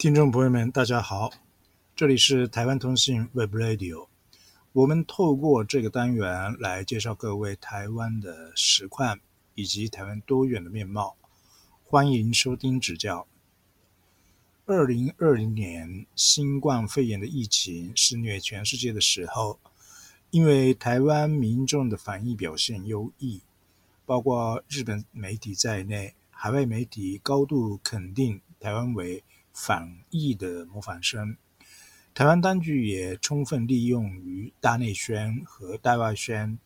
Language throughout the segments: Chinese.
听众朋友们，大家好，这里是台湾通信 Web Radio。我们透过这个单元来介绍各位台湾的实况以及台湾多元的面貌，欢迎收听指教。二零二零年新冠肺炎的疫情肆虐全世界的时候，因为台湾民众的防疫表现优异，包括日本媒体在内，海外媒体高度肯定台湾为。反疫的模仿生，台湾当局也充分利用于大内宣和大外宣，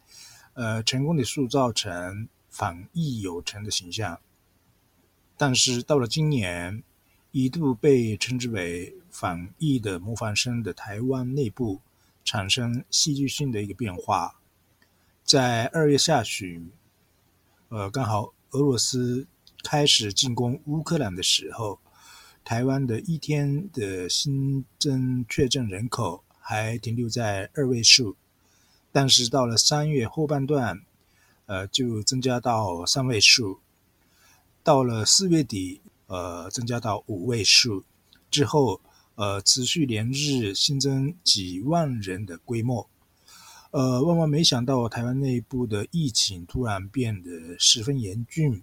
呃，成功的塑造成反疫有成的形象。但是到了今年，一度被称之为反疫的模仿生的台湾内部产生戏剧性的一个变化，在二月下旬，呃，刚好俄罗斯开始进攻乌克兰的时候。台湾的一天的新增确诊人口还停留在二位数，但是到了三月后半段，呃，就增加到三位数，到了四月底，呃，增加到五位数之后，呃，持续连日新增几万人的规模，呃，万万没想到台湾内部的疫情突然变得十分严峻，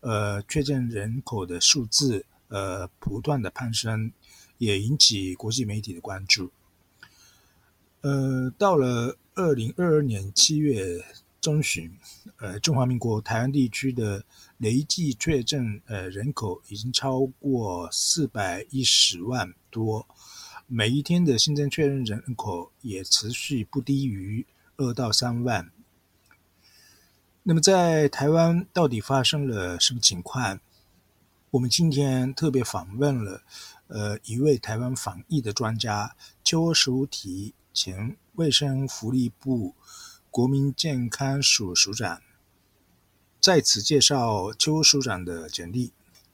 呃，确诊人口的数字。呃，不断的攀升，也引起国际媒体的关注。呃，到了二零二二年七月中旬，呃，中华民国台湾地区的累计确诊呃人口已经超过四百一十万多，每一天的新增确认人口也持续不低于二到三万。那么，在台湾到底发生了什么情况？我们今天特别访问了，呃，一位台湾防疫的专家邱淑媞，前卫生福利部国民健康署署长，在此介绍邱署长的简历。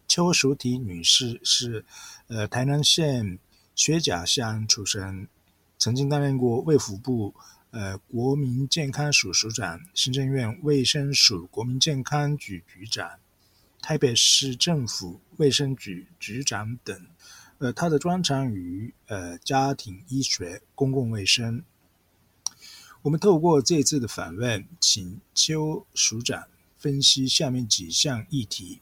邱淑媞女士是，呃，台南县薛甲乡出生，曾经担任过卫福部呃国民健康署署长、行政院卫生署国民健康局局长。台北市政府卫生局局长等，呃，他的专长于呃家庭医学、公共卫生。我们透过这次的访问，请邱署长分析下面几项议题：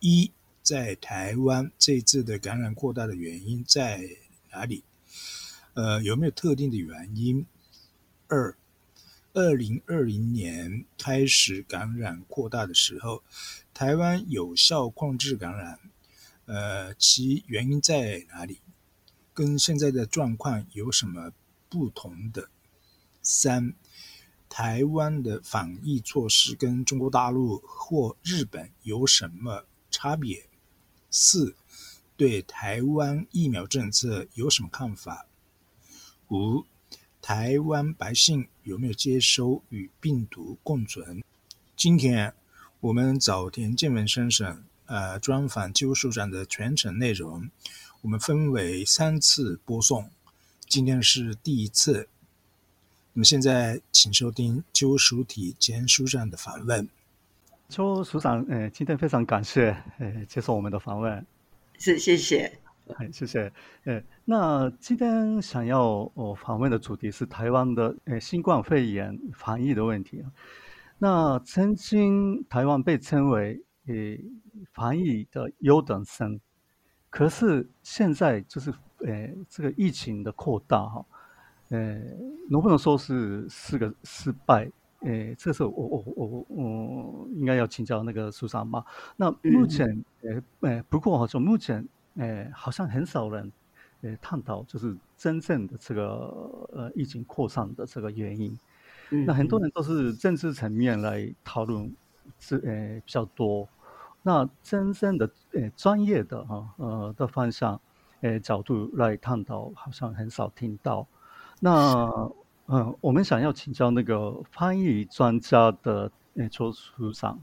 一，在台湾这次的感染扩大的原因在哪里？呃，有没有特定的原因？二。二零二零年开始感染扩大的时候，台湾有效控制感染，呃，其原因在哪里？跟现在的状况有什么不同的？三，台湾的防疫措施跟中国大陆或日本有什么差别？四，对台湾疫苗政策有什么看法？五。台湾百姓有没有接收与病毒共存？今天我们早田健文先生呃专访邱署长的全程内容，我们分为三次播送，今天是第一次。那么现在请收听邱署体前署长的访问。邱署长，呃，今天非常感谢呃接受我们的访问，是谢谢。哎，谢谢。呃，那今天想要我访问的主题是台湾的呃新冠肺炎防疫的问题那曾经台湾被称为呃防疫的优等生，可是现在就是呃这个疫情的扩大哈，呃能不能说是是个失败？呃，这是我我我我应该要请教那个苏长嘛。那目前呃呃不过好像目前。诶，好像很少人诶探讨，就是真正的这个呃疫情扩散的这个原因。那很多人都是政治层面来讨论，是诶比较多。那真正的诶专业的哈呃的方向诶角度来探讨，好像很少听到。那嗯，我们想要请教那个翻译专家的诶邱处长，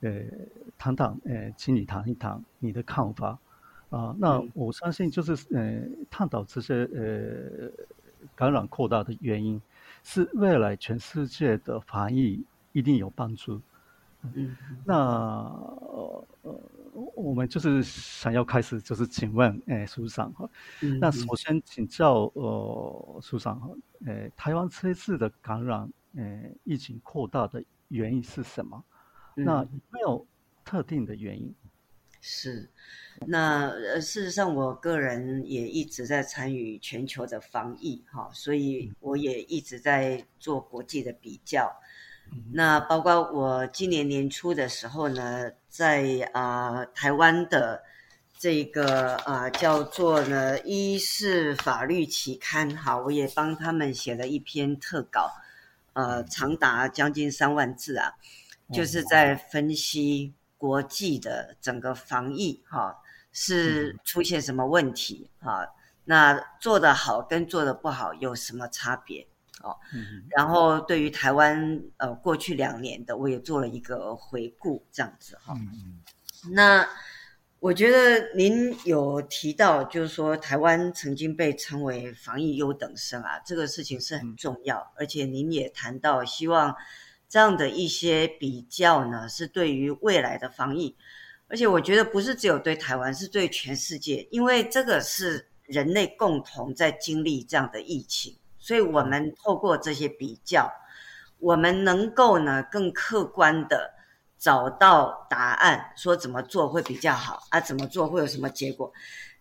诶谈谈诶，请你谈一谈你的看法。啊，那我相信就是呃，探讨这些呃感染扩大的原因，是未来全世界的防疫一定有帮助。嗯，那呃，我我们就是想要开始，就是请问，哎，苏长哈，嗯那首先请教呃，苏长哈，哎，台湾这次的感染，哎，疫情扩大的原因是什么？那有没有特定的原因？是，那呃，事实上，我个人也一直在参与全球的防疫，哈，所以我也一直在做国际的比较。那包括我今年年初的时候呢，在啊台湾的这个啊叫做呢《医事法律期刊》，哈，我也帮他们写了一篇特稿，呃，长达将近三万字啊，就是在分析。国际的整个防疫哈是出现什么问题哈？那做得好跟做得不好有什么差别哦？然后对于台湾呃过去两年的我也做了一个回顾这样子哈。那我觉得您有提到就是说台湾曾经被称为防疫优等生啊，这个事情是很重要，而且您也谈到希望。这样的一些比较呢，是对于未来的防疫，而且我觉得不是只有对台湾，是对全世界，因为这个是人类共同在经历这样的疫情，所以我们透过这些比较，我们能够呢更客观的找到答案，说怎么做会比较好啊，怎么做会有什么结果。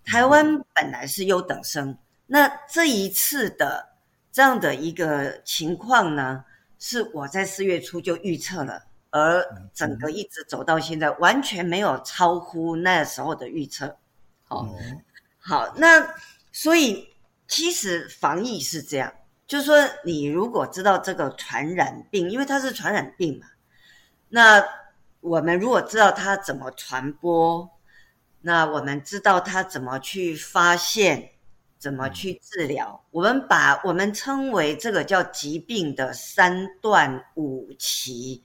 台湾本来是优等生，那这一次的这样的一个情况呢？是我在四月初就预测了，而整个一直走到现在，完全没有超乎那时候的预测。好，好，那所以其实防疫是这样，就是说你如果知道这个传染病，因为它是传染病嘛，那我们如果知道它怎么传播，那我们知道它怎么去发现。怎么去治疗？我们把我们称为这个叫疾病的三段五期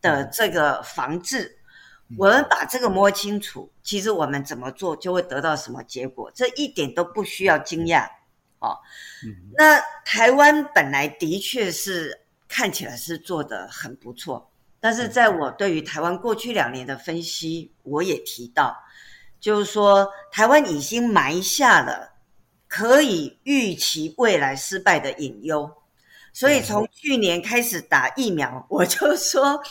的这个防治，我们把这个摸清楚，其实我们怎么做就会得到什么结果，这一点都不需要惊讶哦。那台湾本来的确是看起来是做的很不错，但是在我对于台湾过去两年的分析，我也提到，就是说台湾已经埋下了。可以预期未来失败的隐忧，所以从去年开始打疫苗，我就说，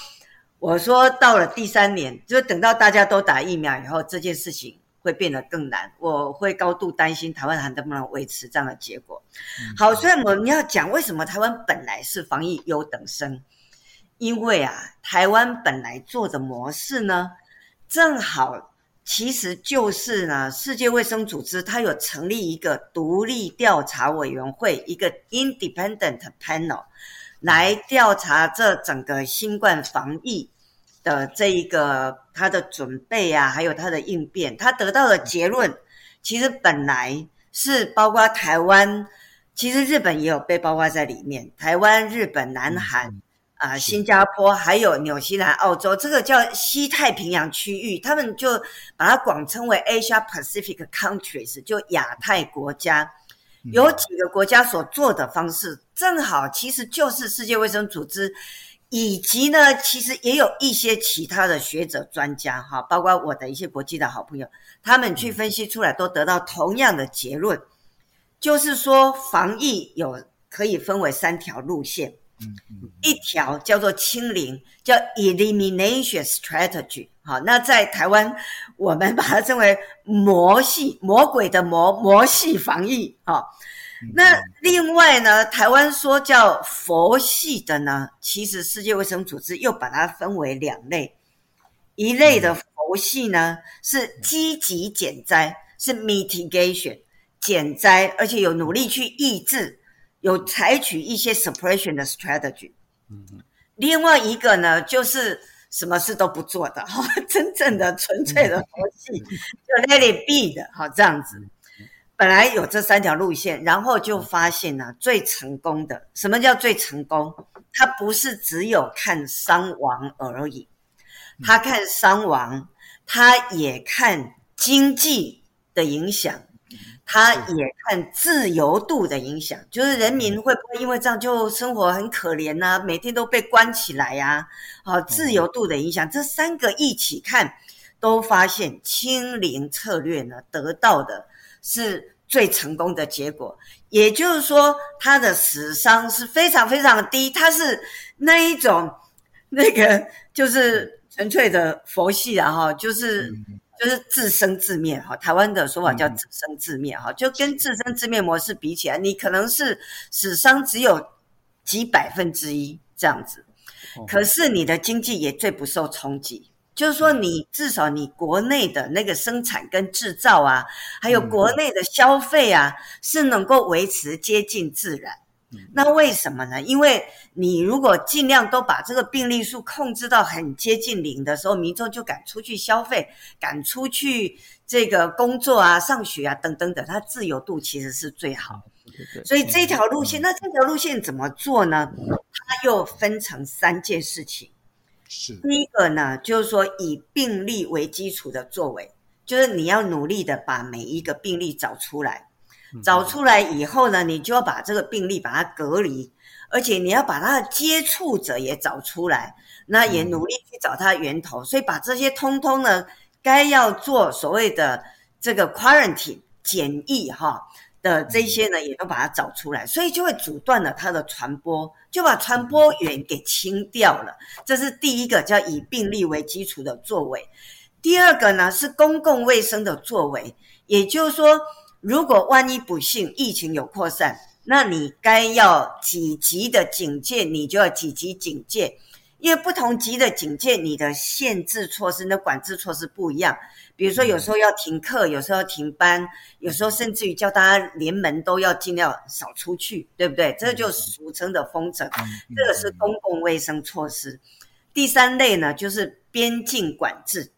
我说到了第三年，就等到大家都打疫苗以后，这件事情会变得更难。我会高度担心台湾还能不能维持这样的结果。好，所以我们要讲为什么台湾本来是防疫优等生，因为啊，台湾本来做的模式呢，正好。其实就是呢，世界卫生组织它有成立一个独立调查委员会，一个 independent panel，来调查这整个新冠防疫的这一个它的准备啊，还有它的应变。它得到的结论，其实本来是包括台湾，其实日本也有被包括在里面，台湾、日本、南韩。啊，新加坡还有纽西兰、澳洲，这个叫西太平洋区域，他们就把它广称为 Asia Pacific Countries，就亚太国家。有几个国家所做的方式，正好其实就是世界卫生组织，以及呢，其实也有一些其他的学者专家哈，包括我的一些国际的好朋友，他们去分析出来，都得到同样的结论，就是说防疫有可以分为三条路线。一条叫做清零，叫 elimination strategy。好，那在台湾，我们把它称为魔系魔鬼的魔魔系防疫。好，那另外呢，台湾说叫佛系的呢，其实世界卫生组织又把它分为两类，一类的佛系呢是积极减灾，是 mitigation 减灾，而且有努力去抑制。有采取一些 suppression 的 strategy，嗯另外一个呢，就是什么事都不做的哈，真正的纯粹的佛系，就 let it be 的哈，这样子。本来有这三条路线，然后就发现呢，最成功的，什么叫最成功？他不是只有看伤亡而已，他看伤亡，他也看经济的影响。他也看自由度的影响，就是人民会不会因为这样就生活很可怜呢？每天都被关起来呀？好，自由度的影响，这三个一起看，都发现清零策略呢得到的是最成功的结果，也就是说它的死伤是非常非常低，它是那一种那个就是纯粹的佛系啊哈，就是就是自生自灭哈，台湾的说法叫自生自灭哈，就跟自生自灭模式比起来，你可能是死伤只有几百分之一这样子。可是你的经济也最不受冲击，就是说你至少你国内的那个生产跟制造啊，还有国内的消费啊，是能够维持接近自然。那为什么呢？因为你如果尽量都把这个病例数控制到很接近零的时候，民众就敢出去消费，敢出去这个工作啊、上学啊等等等，它自由度其实是最好。所以这条路线，那这条路线怎么做呢？它又分成三件事情。是第一个呢，就是说以病例为基础的作为，就是你要努力的把每一个病例找出来，找出来以后呢，你就要把这个病例把它隔离，而且你要把它的接触者也找出来，那也努力去找它源头。所以把这些通通呢，该要做所谓的这个 quarantine 检疫哈。的这些呢，也都把它找出来，所以就会阻断了它的传播，就把传播源给清掉了。这是第一个叫以病例为基础的作为。第二个呢是公共卫生的作为，也就是说，如果万一不幸疫情有扩散，那你该要几级的警戒，你就要几级警戒，因为不同级的警戒，你的限制措施、的管制措施不一样。比如说，有时候要停课，有时候要停班，有时候甚至于叫大家连门都要尽量少出去，对不对？这就俗称的封城，这个是公共卫生措施。第三类呢，就是边境管制。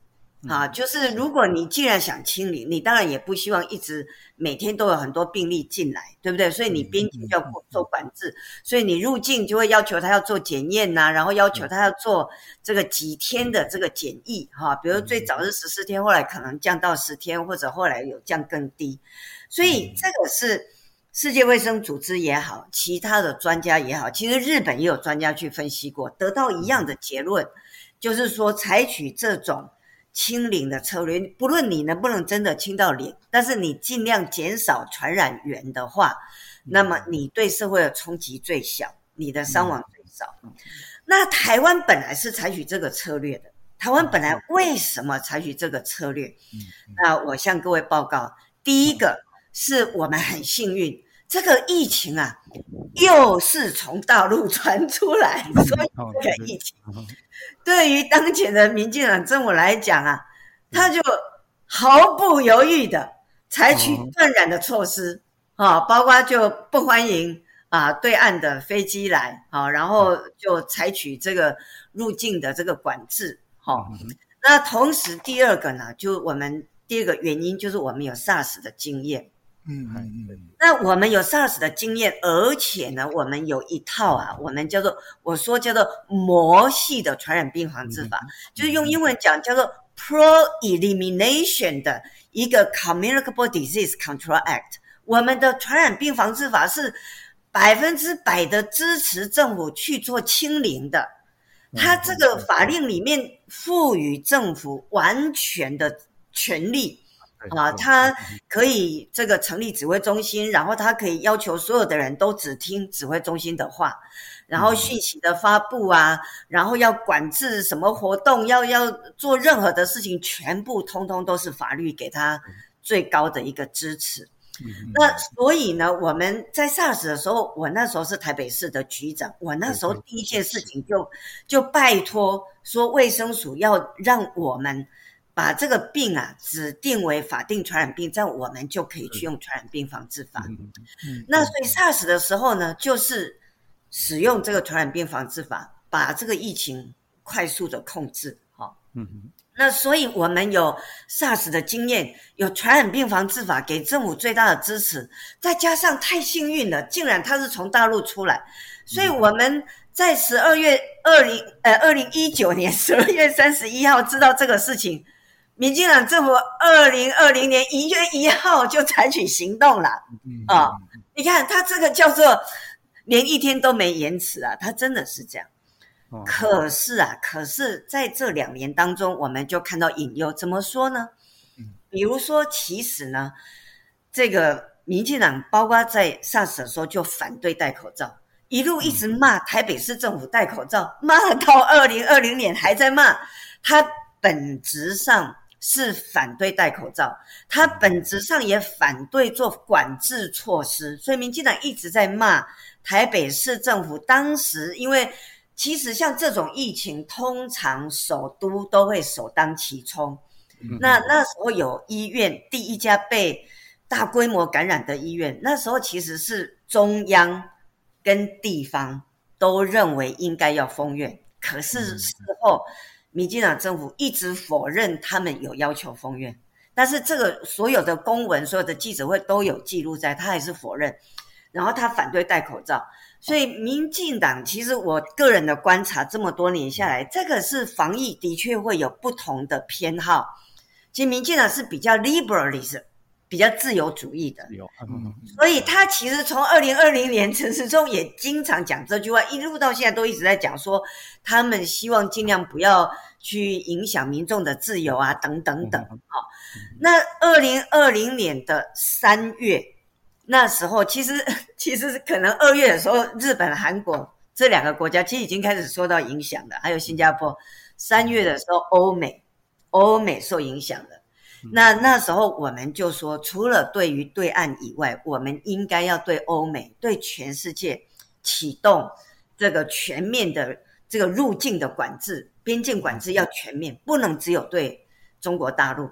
啊，就是如果你既然想清理，你当然也不希望一直每天都有很多病例进来，对不对？所以你边境要做管制，所以你入境就会要求他要做检验呐，然后要求他要做这个几天的这个检疫，哈，比如最早是十四天，后来可能降到十天，或者后来有降更低，所以这个是世界卫生组织也好，其他的专家也好，其实日本也有专家去分析过，得到一样的结论，就是说采取这种。清零的策略，不论你能不能真的清到零，但是你尽量减少传染源的话，那么你对社会的冲击最小，你的伤亡最少。那台湾本来是采取这个策略的，台湾本来为什么采取这个策略？那我向各位报告，第一个是我们很幸运，这个疫情啊，又是从大陆传出来，所以这个疫情。对于当前的民进党政府来讲啊，他就毫不犹豫的采取断然的措施啊，包括就不欢迎啊对岸的飞机来啊，然后就采取这个入境的这个管制。哈，那同时第二个呢，就我们第二个原因就是我们有 SARS 的经验。嗯嗯嗯，那我们有 SARS 的经验，而且呢，我们有一套啊，我们叫做我说叫做魔系的传染病防治法，就是用英文讲叫做 Pro Elimination 的一个 Communicable Disease Control Act。我们的传染病防治法是百分之百的支持政府去做清零的，它这个法令里面赋予政府完全的权利。啊，他可以这个成立指挥中心，然后他可以要求所有的人都只听指挥中心的话，然后讯息的发布啊，然后要管制什么活动，要要做任何的事情，全部通通都是法律给他最高的一个支持。那所以呢，我们在 SARS 的时候，我那时候是台北市的局长，我那时候第一件事情就就拜托说卫生署要让我们。把这个病啊指定为法定传染病，这样我们就可以去用传染病防治法。那所以 SARS 的时候呢，就是使用这个传染病防治法，把这个疫情快速的控制。哈，嗯那所以我们有 SARS 的经验，有传染病防治法给政府最大的支持，再加上太幸运了，竟然它是从大陆出来，所以我们在十二月二零呃二零一九年十二月三十一号知道这个事情。民进党政府二零二零年一月一号就采取行动了啊！你看他这个叫做连一天都没延迟啊，他真的是这样。可是啊，可是在这两年当中，我们就看到隐忧。怎么说呢？比如说，其实呢，这个民进党包括在 SARS 的时候就反对戴口罩，一路一直骂台北市政府戴口罩，骂到二零二零年还在骂。他本质上是反对戴口罩，他本质上也反对做管制措施，所以民进党一直在骂台北市政府。当时因为其实像这种疫情，通常首都都会首当其冲。那那时候有医院第一家被大规模感染的医院，那时候其实是中央跟地方都认为应该要封院，可是事后民进党政府一直否认他们有要求封院，但是这个所有的公文、所有的记者会都有记录在，他还是否认，然后他反对戴口罩，所以民进党其实我个人的观察这么多年下来，这个是防疫的确会有不同的偏好。其实民进党是比较 liberalism，比较自由主义的，所以他其实从二零二零年陈时中也经常讲这句话，一路到现在都一直在讲说，他们希望尽量不要去影响民众的自由啊，等等等。好，那二零二零年的三月那时候，其实其实可能二月的时候，日本、韩国这两个国家其实已经开始受到影响了，还有新加坡。三月的时候，欧美。欧美受影响了，那那时候我们就说，除了对于对岸以外，我们应该要对欧美、对全世界启动这个全面的这个入境的管制，边境管制要全面，不能只有对中国大陆。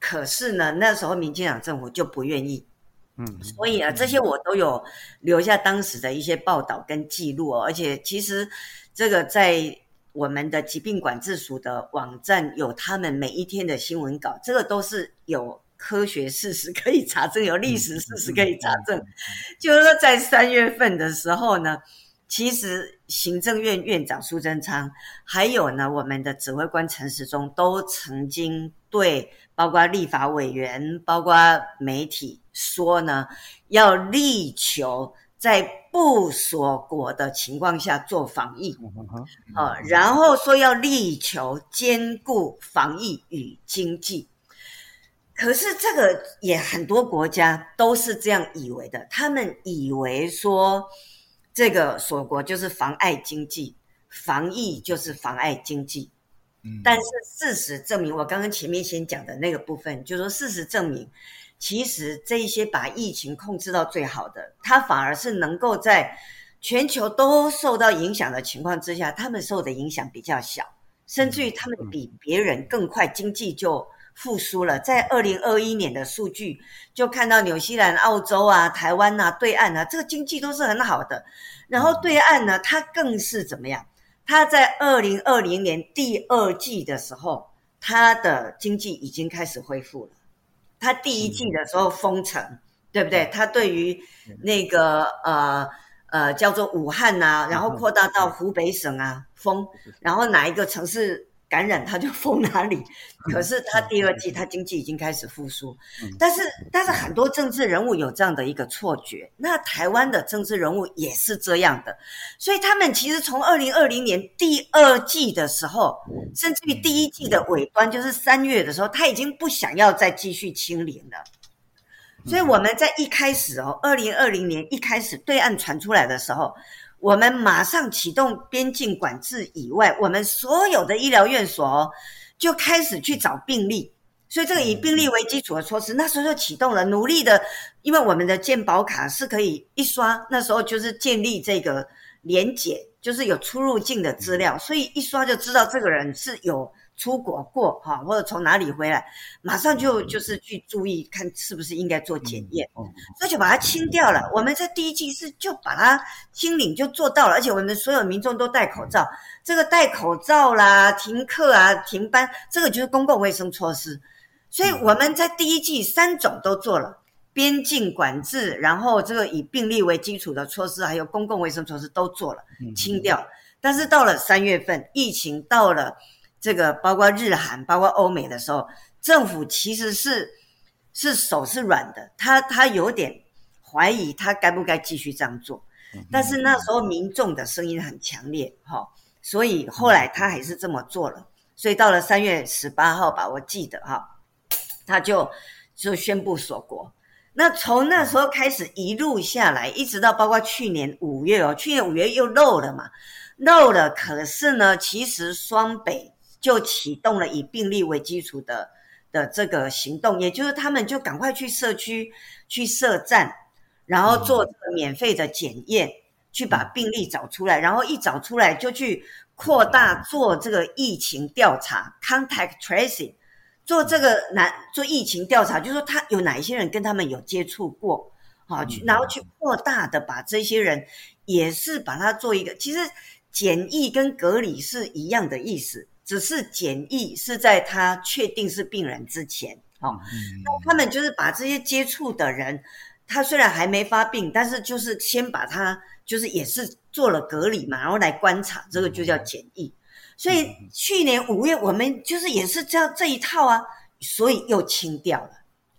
可是呢，那时候民进党政府就不愿意，嗯，所以啊，这些我都有留下当时的一些报道跟记录哦，而且其实这个在。我们的疾病管制署的网站有他们每一天的新闻稿，这个都是有科学事实可以查证，有历史事实可以查证。就是说，在三月份的时候呢，其实行政院院长苏贞昌，还有呢我们的指挥官陈时中，都曾经对包括立法委员、包括媒体说呢，要力求。在不锁国的情况下做防疫，啊，然后说要力求兼顾防疫与经济，可是这个也很多国家都是这样以为的，他们以为说这个锁国就是妨碍经济，防疫就是妨碍经济，但是事实证明，我刚刚前面先讲的那个部分，就说事实证明。其实这一些把疫情控制到最好的，它反而是能够在全球都受到影响的情况之下，他们受的影响比较小，甚至于他们比别人更快经济就复苏了。在二零二一年的数据就看到，纽西兰、澳洲啊、台湾呐、对岸啊，这个经济都是很好的。然后对岸呢，它更是怎么样？它在二零二零年第二季的时候，它的经济已经开始恢复了。他第一季的时候封城，对不对？他对于那个呃呃叫做武汉啊，然后扩大到湖北省啊封，然后哪一个城市感染他就封哪里。可是他第二季他经济已经开始复苏，但是但是很多政治人物有这样的一个错觉，那台湾的政治人物也是这样的，所以他们其实从二零二零年第二季的时候。甚至于第一季的尾端，就是三月的时候，他已经不想要再继续清零了。所以我们在一开始哦，二零二零年一开始对岸传出来的时候，我们马上启动边境管制以外，我们所有的医疗院所就开始去找病例。所以这个以病例为基础的措施，那时候就启动了，努力的，因为我们的健保卡是可以一刷，那时候就是建立这个连结。就是有出入境的资料，所以一刷就知道这个人是有出国过哈，或者从哪里回来，马上就就是去注意看是不是应该做检验，所以就把它清掉了。我们在第一季是就把它清零就做到了，而且我们所有民众都戴口罩，这个戴口罩啦、停课啊、停班，这个就是公共卫生措施，所以我们在第一季三种都做了。边境管制，然后这个以病例为基础的措施，还有公共卫生措施都做了，清掉。但是到了三月份，疫情到了这个包括日韩、包括欧美的时候，政府其实是是手是软的，他他有点怀疑他该不该继续这样做。但是那时候民众的声音很强烈，哈，所以后来他还是这么做了。所以到了三月十八号吧，我记得哈，他就就宣布锁国。那从那时候开始一路下来，一直到包括去年五月哦，去年五月又漏了嘛，漏了。可是呢，其实双北就启动了以病例为基础的的这个行动，也就是他们就赶快去社区去设站，然后做这个免费的检验，去把病例找出来，然后一找出来就去。扩大做这个疫情调查，contact tracing，做这个哪做疫情调查，就是说他有哪一些人跟他们有接触过，好去，然后去扩大的把这些人也是把它做一个，其实检疫跟隔离是一样的意思，只是检疫是在他确定是病人之前，哦，那他们就是把这些接触的人，他虽然还没发病，但是就是先把他。就是也是做了隔离嘛，然后来观察，这个就叫检疫。所以去年五月我们就是也是这样这一套啊，所以又清掉了，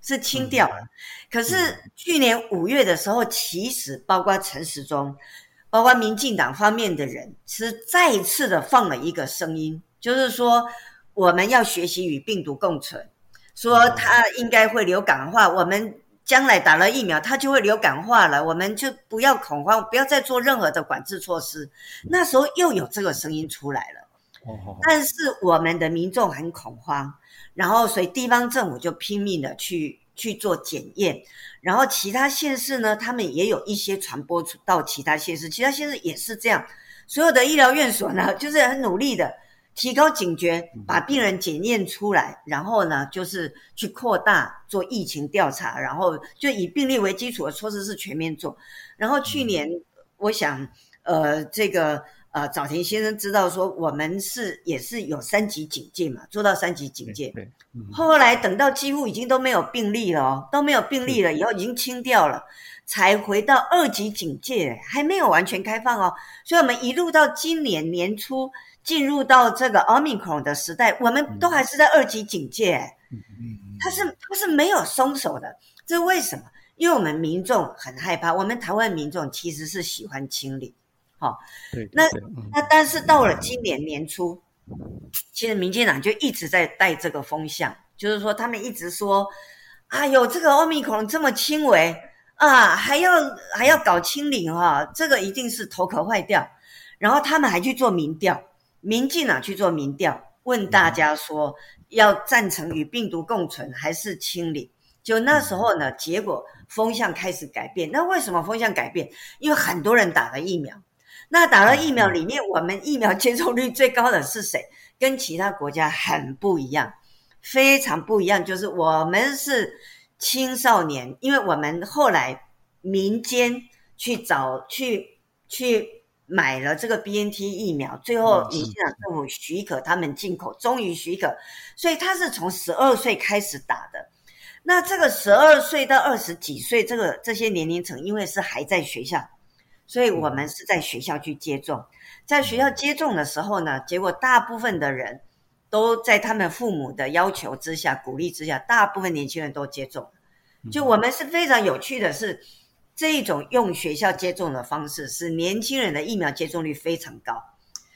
是清掉了。可是去年五月的时候，其实包括陈时中，包括民进党方面的人，是再一次的放了一个声音，就是说我们要学习与病毒共存，说它应该会流感化，我们。将来打了疫苗，它就会流感化了，我们就不要恐慌，不要再做任何的管制措施。那时候又有这个声音出来了，但是我们的民众很恐慌，然后所以地方政府就拼命的去去做检验，然后其他县市呢，他们也有一些传播到其他县市，其他县市也是这样，所有的医疗院所呢，就是很努力的。提高警觉，把病人检验出来，然后呢，就是去扩大做疫情调查，然后就以病例为基础的措施是全面做。然后去年，我想，呃，这个呃，早田先生知道说，我们是也是有三级警戒嘛，做到三级警戒。对。后来等到几乎已经都没有病例了哦，都没有病例了，以后已经清掉了，才回到二级警戒，还没有完全开放哦。所以我们一路到今年年初。进入到这个奥密克戎的时代，我们都还是在二级警戒，它是它是没有松手的，这是为什么？因为我们民众很害怕，我们台湾民众其实是喜欢清理，好，对，那那但是到了今年年初，其实民进党就一直在带这个风向，就是说他们一直说，哎呦，这个奥密克戎这么轻微啊，还要还要搞清零哈，这个一定是头壳坏掉，然后他们还去做民调。民进党去做民调，问大家说要赞成与病毒共存还是清理？就那时候呢，结果风向开始改变。那为什么风向改变？因为很多人打了疫苗。那打了疫苗里面，我们疫苗接种率最高的是谁？跟其他国家很不一样，非常不一样。就是我们是青少年，因为我们后来民间去找去去。买了这个 B N T 疫苗，最后民进党政府许可他们进口，终于许可，所以他是从十二岁开始打的。那这个十二岁到二十几岁，这个这些年龄层，因为是还在学校，所以我们是在学校去接种。在学校接种的时候呢，结果大部分的人都在他们父母的要求之下、鼓励之下，大部分年轻人都接种。就我们是非常有趣的是。这一种用学校接种的方式，使年轻人的疫苗接种率非常高。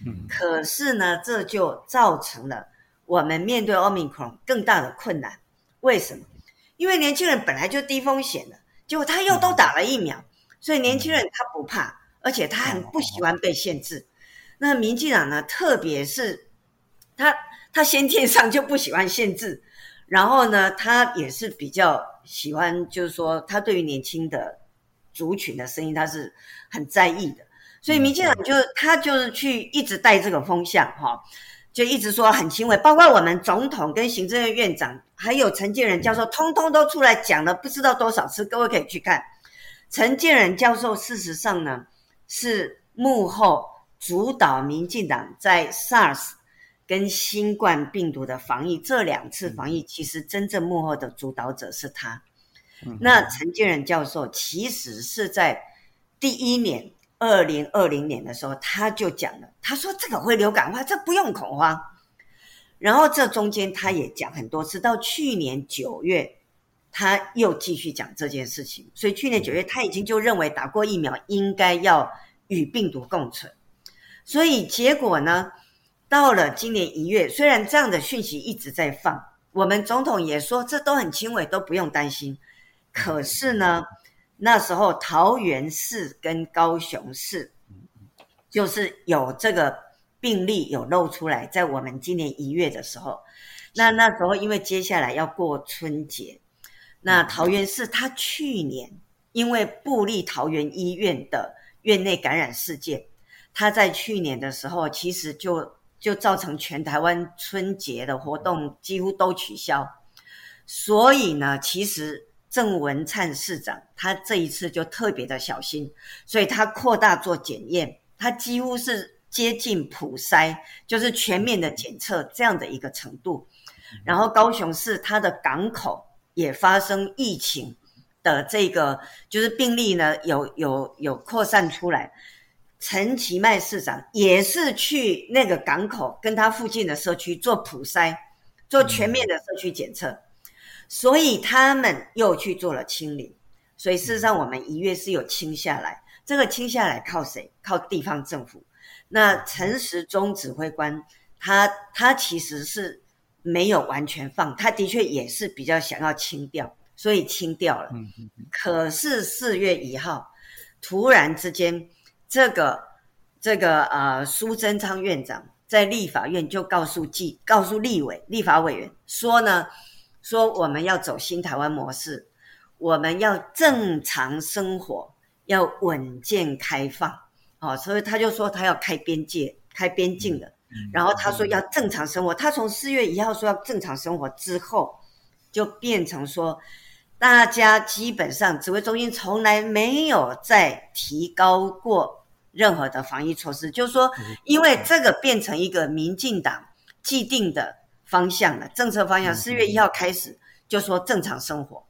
嗯，可是呢，这就造成了我们面对奥密克戎更大的困难。为什么？因为年轻人本来就低风险的，结果他又都打了疫苗，所以年轻人他不怕，而且他很不喜欢被限制。那民进党呢，特别是他，他先天上就不喜欢限制，然后呢，他也是比较喜欢，就是说，他对于年轻的。族群的声音，他是很在意的，所以民进党就他就是去一直带这个风向，哈，就一直说很欣慰，包括我们总统跟行政院院长，还有陈建仁教授，通通都出来讲了不知道多少次，各位可以去看。陈建仁教授事实上呢是幕后主导民进党在 SARS 跟新冠病毒的防疫这两次防疫，其实真正幕后的主导者是他。那陈建仁教授其实是在第一年，二零二零年的时候，他就讲了，他说这个会流感化，这不用恐慌。然后这中间他也讲很多次，到去年九月，他又继续讲这件事情。所以去年九月他已经就认为打过疫苗应该要与病毒共存。所以结果呢，到了今年一月，虽然这样的讯息一直在放，我们总统也说这都很轻微，都不用担心。可是呢，那时候桃园市跟高雄市就是有这个病例有露出来，在我们今年一月的时候，那那时候因为接下来要过春节，那桃园市他去年因为布利桃园医院的院内感染事件。他在去年的时候，其实就就造成全台湾春节的活动几乎都取消，所以呢，其实郑文灿市长他这一次就特别的小心，所以他扩大做检验，他几乎是接近普筛，就是全面的检测这样的一个程度。然后高雄市它的港口也发生疫情的这个，就是病例呢有有有扩散出来。陈其迈市长也是去那个港口，跟他附近的社区做普筛，做全面的社区检测，所以他们又去做了清零。所以事实上，我们一月是有清下来。这个清下来靠谁？靠地方政府。那陈时中指挥官，他他其实是没有完全放，他的确也是比较想要清掉，所以清掉了。可是四月一号，突然之间。这个这个呃，苏贞昌院长在立法院就告诉记告诉立委立法委员说呢，说我们要走新台湾模式，我们要正常生活，要稳健开放，哦，所以他就说他要开边界、开边境的，然后他说要正常生活，他从四月一号说要正常生活之后，就变成说。大家基本上指挥中心从来没有再提高过。任何的防疫措施，就是说，因为这个变成一个民进党既定的方向了，政策方向。四月一号开始就说正常生活，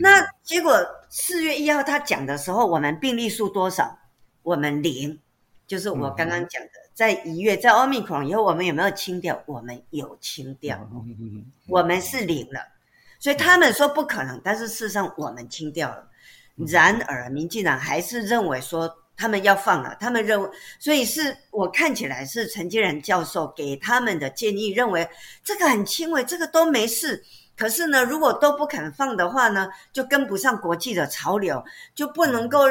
那结果四月一号他讲的时候，我们病例数多少？我们零，就是我刚刚讲的，在一月在奥密克戎以后，我们有没有清掉？我们有清掉，我们是零了。所以他们说不可能，但是事实上我们清掉了。然而，民进党还是认为说。他们要放了，他们认为，所以是我看起来是陈建仁教授给他们的建议，认为这个很轻微，这个都没事。可是呢，如果都不肯放的话呢，就跟不上国际的潮流，就不能够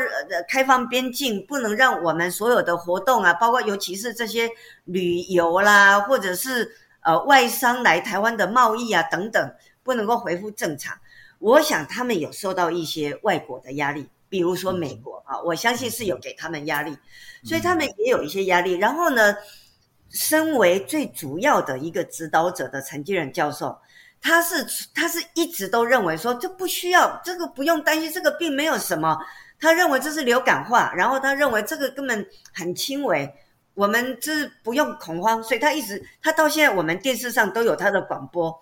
开放边境，不能让我们所有的活动啊，包括尤其是这些旅游啦，或者是呃外商来台湾的贸易啊等等，不能够恢复正常。我想他们有受到一些外国的压力。比如说美国啊，我相信是有给他们压力，所以他们也有一些压力。然后呢，身为最主要的一个指导者的陈继仁教授，他是他是一直都认为说这不需要，这个不用担心，这个并没有什么。他认为这是流感化，然后他认为这个根本很轻微，我们这不用恐慌。所以他一直他到现在我们电视上都有他的广播。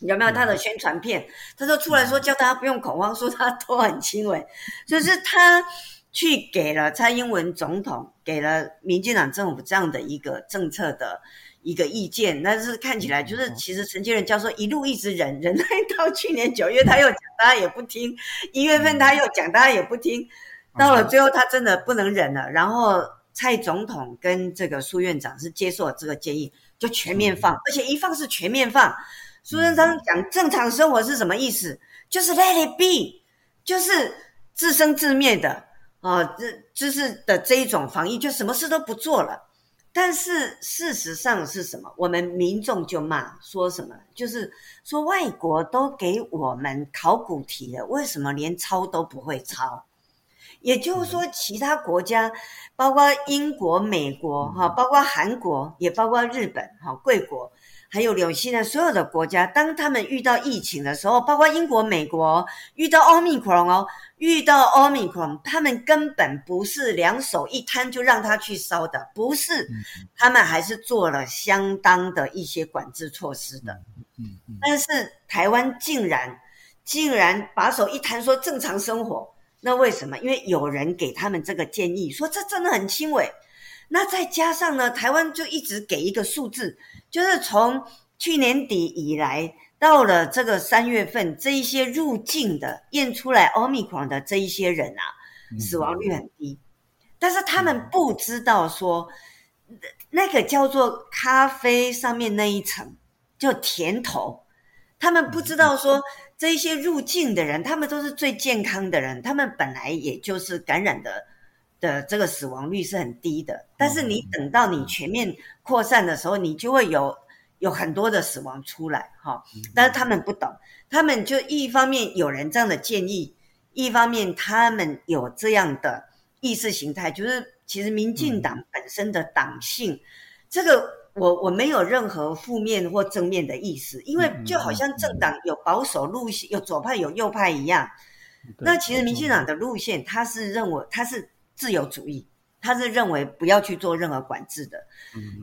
有没有他的宣传片？他说出来说叫大家不用恐慌，说他都很轻微，就是他去给了蔡英文总统，给了民进党政府这样的一个政策的一个意见。但是看起来就是，其实陈建仁教授一路一直忍忍耐到去年九月，他又讲，大家也不听；一月份他又讲，大家也不听。到了最后，他真的不能忍了。然后蔡总统跟这个苏院长是接受了这个建议，就全面放，而且一放是全面放。苏贞昌讲正常生活是什么意思？就是 let it be，就是自生自灭的啊，这就是的这一种防疫，就什么事都不做了。但是事实上是什么？我们民众就骂说什么？就是说外国都给我们考古题了，为什么连抄都不会抄？也就是说，其他国家，包括英国、美国，哈，包括韩国，也包括日本，哈，贵国。还有纽西兰所有的国家，当他们遇到疫情的时候，包括英国、美国遇到奥密克戎哦，遇到奥密克戎，他们根本不是两手一摊就让他去烧的，不是，他们还是做了相当的一些管制措施的。但是台湾竟然竟然把手一摊说正常生活，那为什么？因为有人给他们这个建议，说这真的很轻微。那再加上呢，台湾就一直给一个数字。就是从去年底以来，到了这个三月份，这一些入境的验出来奥密克戎的这一些人啊，死亡率很低。但是他们不知道说，那个叫做咖啡上面那一层，就甜头。他们不知道说这一些入境的人，他们都是最健康的人，他们本来也就是感染的的这个死亡率是很低的。但是你等到你全面扩散的时候，你就会有有很多的死亡出来哈。但是他们不懂，他们就一方面有人这样的建议，一方面他们有这样的意识形态，就是其实民进党本身的党性，这个。我我没有任何负面或正面的意思，因为就好像政党有保守路线，有左派有右派一样。那其实民进党的路线，他是认为他是自由主义，他是认为不要去做任何管制的。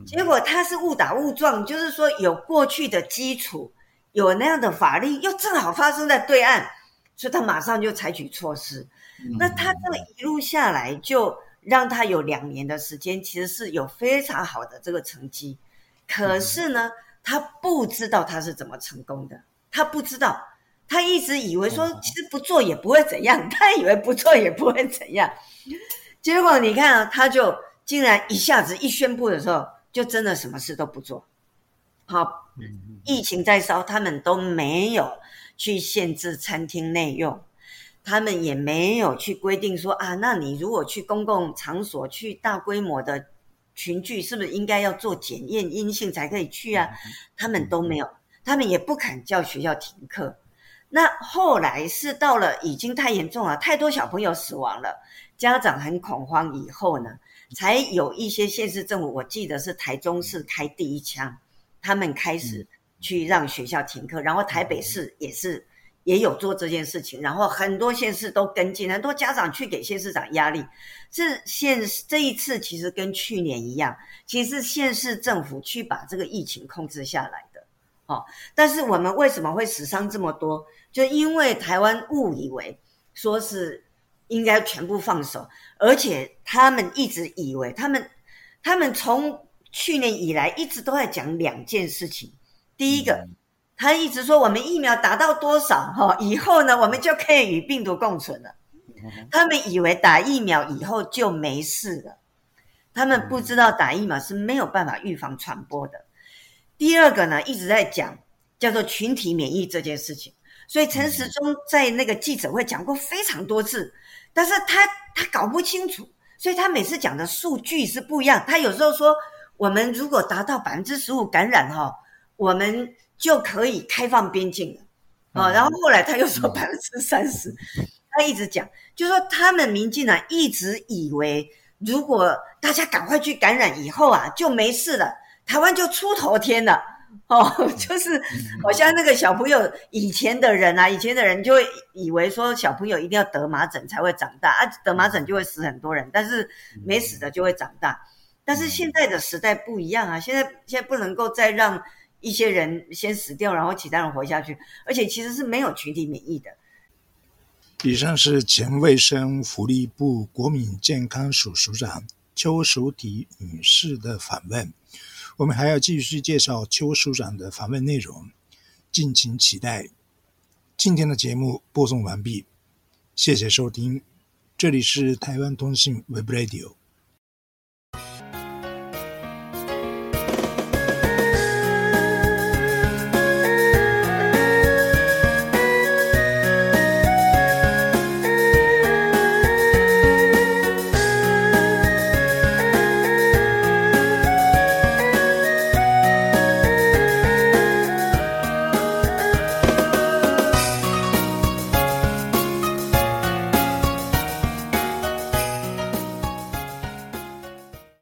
结果他是误打误撞，就是说有过去的基础，有那样的法律，又正好发生在对岸，所以他马上就采取措施。那他这么一路下来就。让他有两年的时间，其实是有非常好的这个成绩。可是呢，他不知道他是怎么成功的，他不知道，他一直以为说其实不做也不会怎样，他以为不做也不会怎样。结果你看啊，他就竟然一下子一宣布的时候，就真的什么事都不做。好，疫情在烧，他们都没有去限制餐厅内用。他们也没有去规定说啊，那你如果去公共场所去大规模的群聚，是不是应该要做检验阴性才可以去啊？他们都没有，他们也不肯叫学校停课。那后来是到了已经太严重了，太多小朋友死亡了，家长很恐慌，以后呢，才有一些县市政府，我记得是台中市开第一枪，他们开始去让学校停课，然后台北市也是。也有做这件事情，然后很多县市都跟进，很多家长去给县市长压力。这县这一次其实跟去年一样，其实县市政府去把这个疫情控制下来的。哦，但是我们为什么会死伤这么多？就因为台湾误以为说是应该全部放手，而且他们一直以为他们他们从去年以来一直都在讲两件事情，第一个。他一直说我们疫苗达到多少哈，以后呢我们就可以与病毒共存了。他们以为打疫苗以后就没事了，他们不知道打疫苗是没有办法预防传播的。第二个呢，一直在讲叫做群体免疫这件事情，所以陈时中在那个记者会讲过非常多次，但是他他搞不清楚，所以他每次讲的数据是不一样。他有时候说我们如果达到百分之十五感染哈，我们。就可以开放边境了，啊，然后后来他又说百分之三十，他一直讲，就说他们民进党一直以为，如果大家赶快去感染以后啊，就没事了，台湾就出头天了，哦，就是好像那个小朋友以前的人啊，以前的人就会以为说小朋友一定要得麻疹才会长大啊，得麻疹就会死很多人，但是没死的就会长大，但是现在的时代不一样啊，现在现在不能够再让。一些人先死掉，然后其他人活下去，而且其实是没有群体免疫的。以上是前卫生福利部国民健康署署长邱淑媞女士的访问。我们还要继续介绍邱署长的访问内容，敬请期待。今天的节目播送完毕，谢谢收听。这里是台湾通信 Web Radio。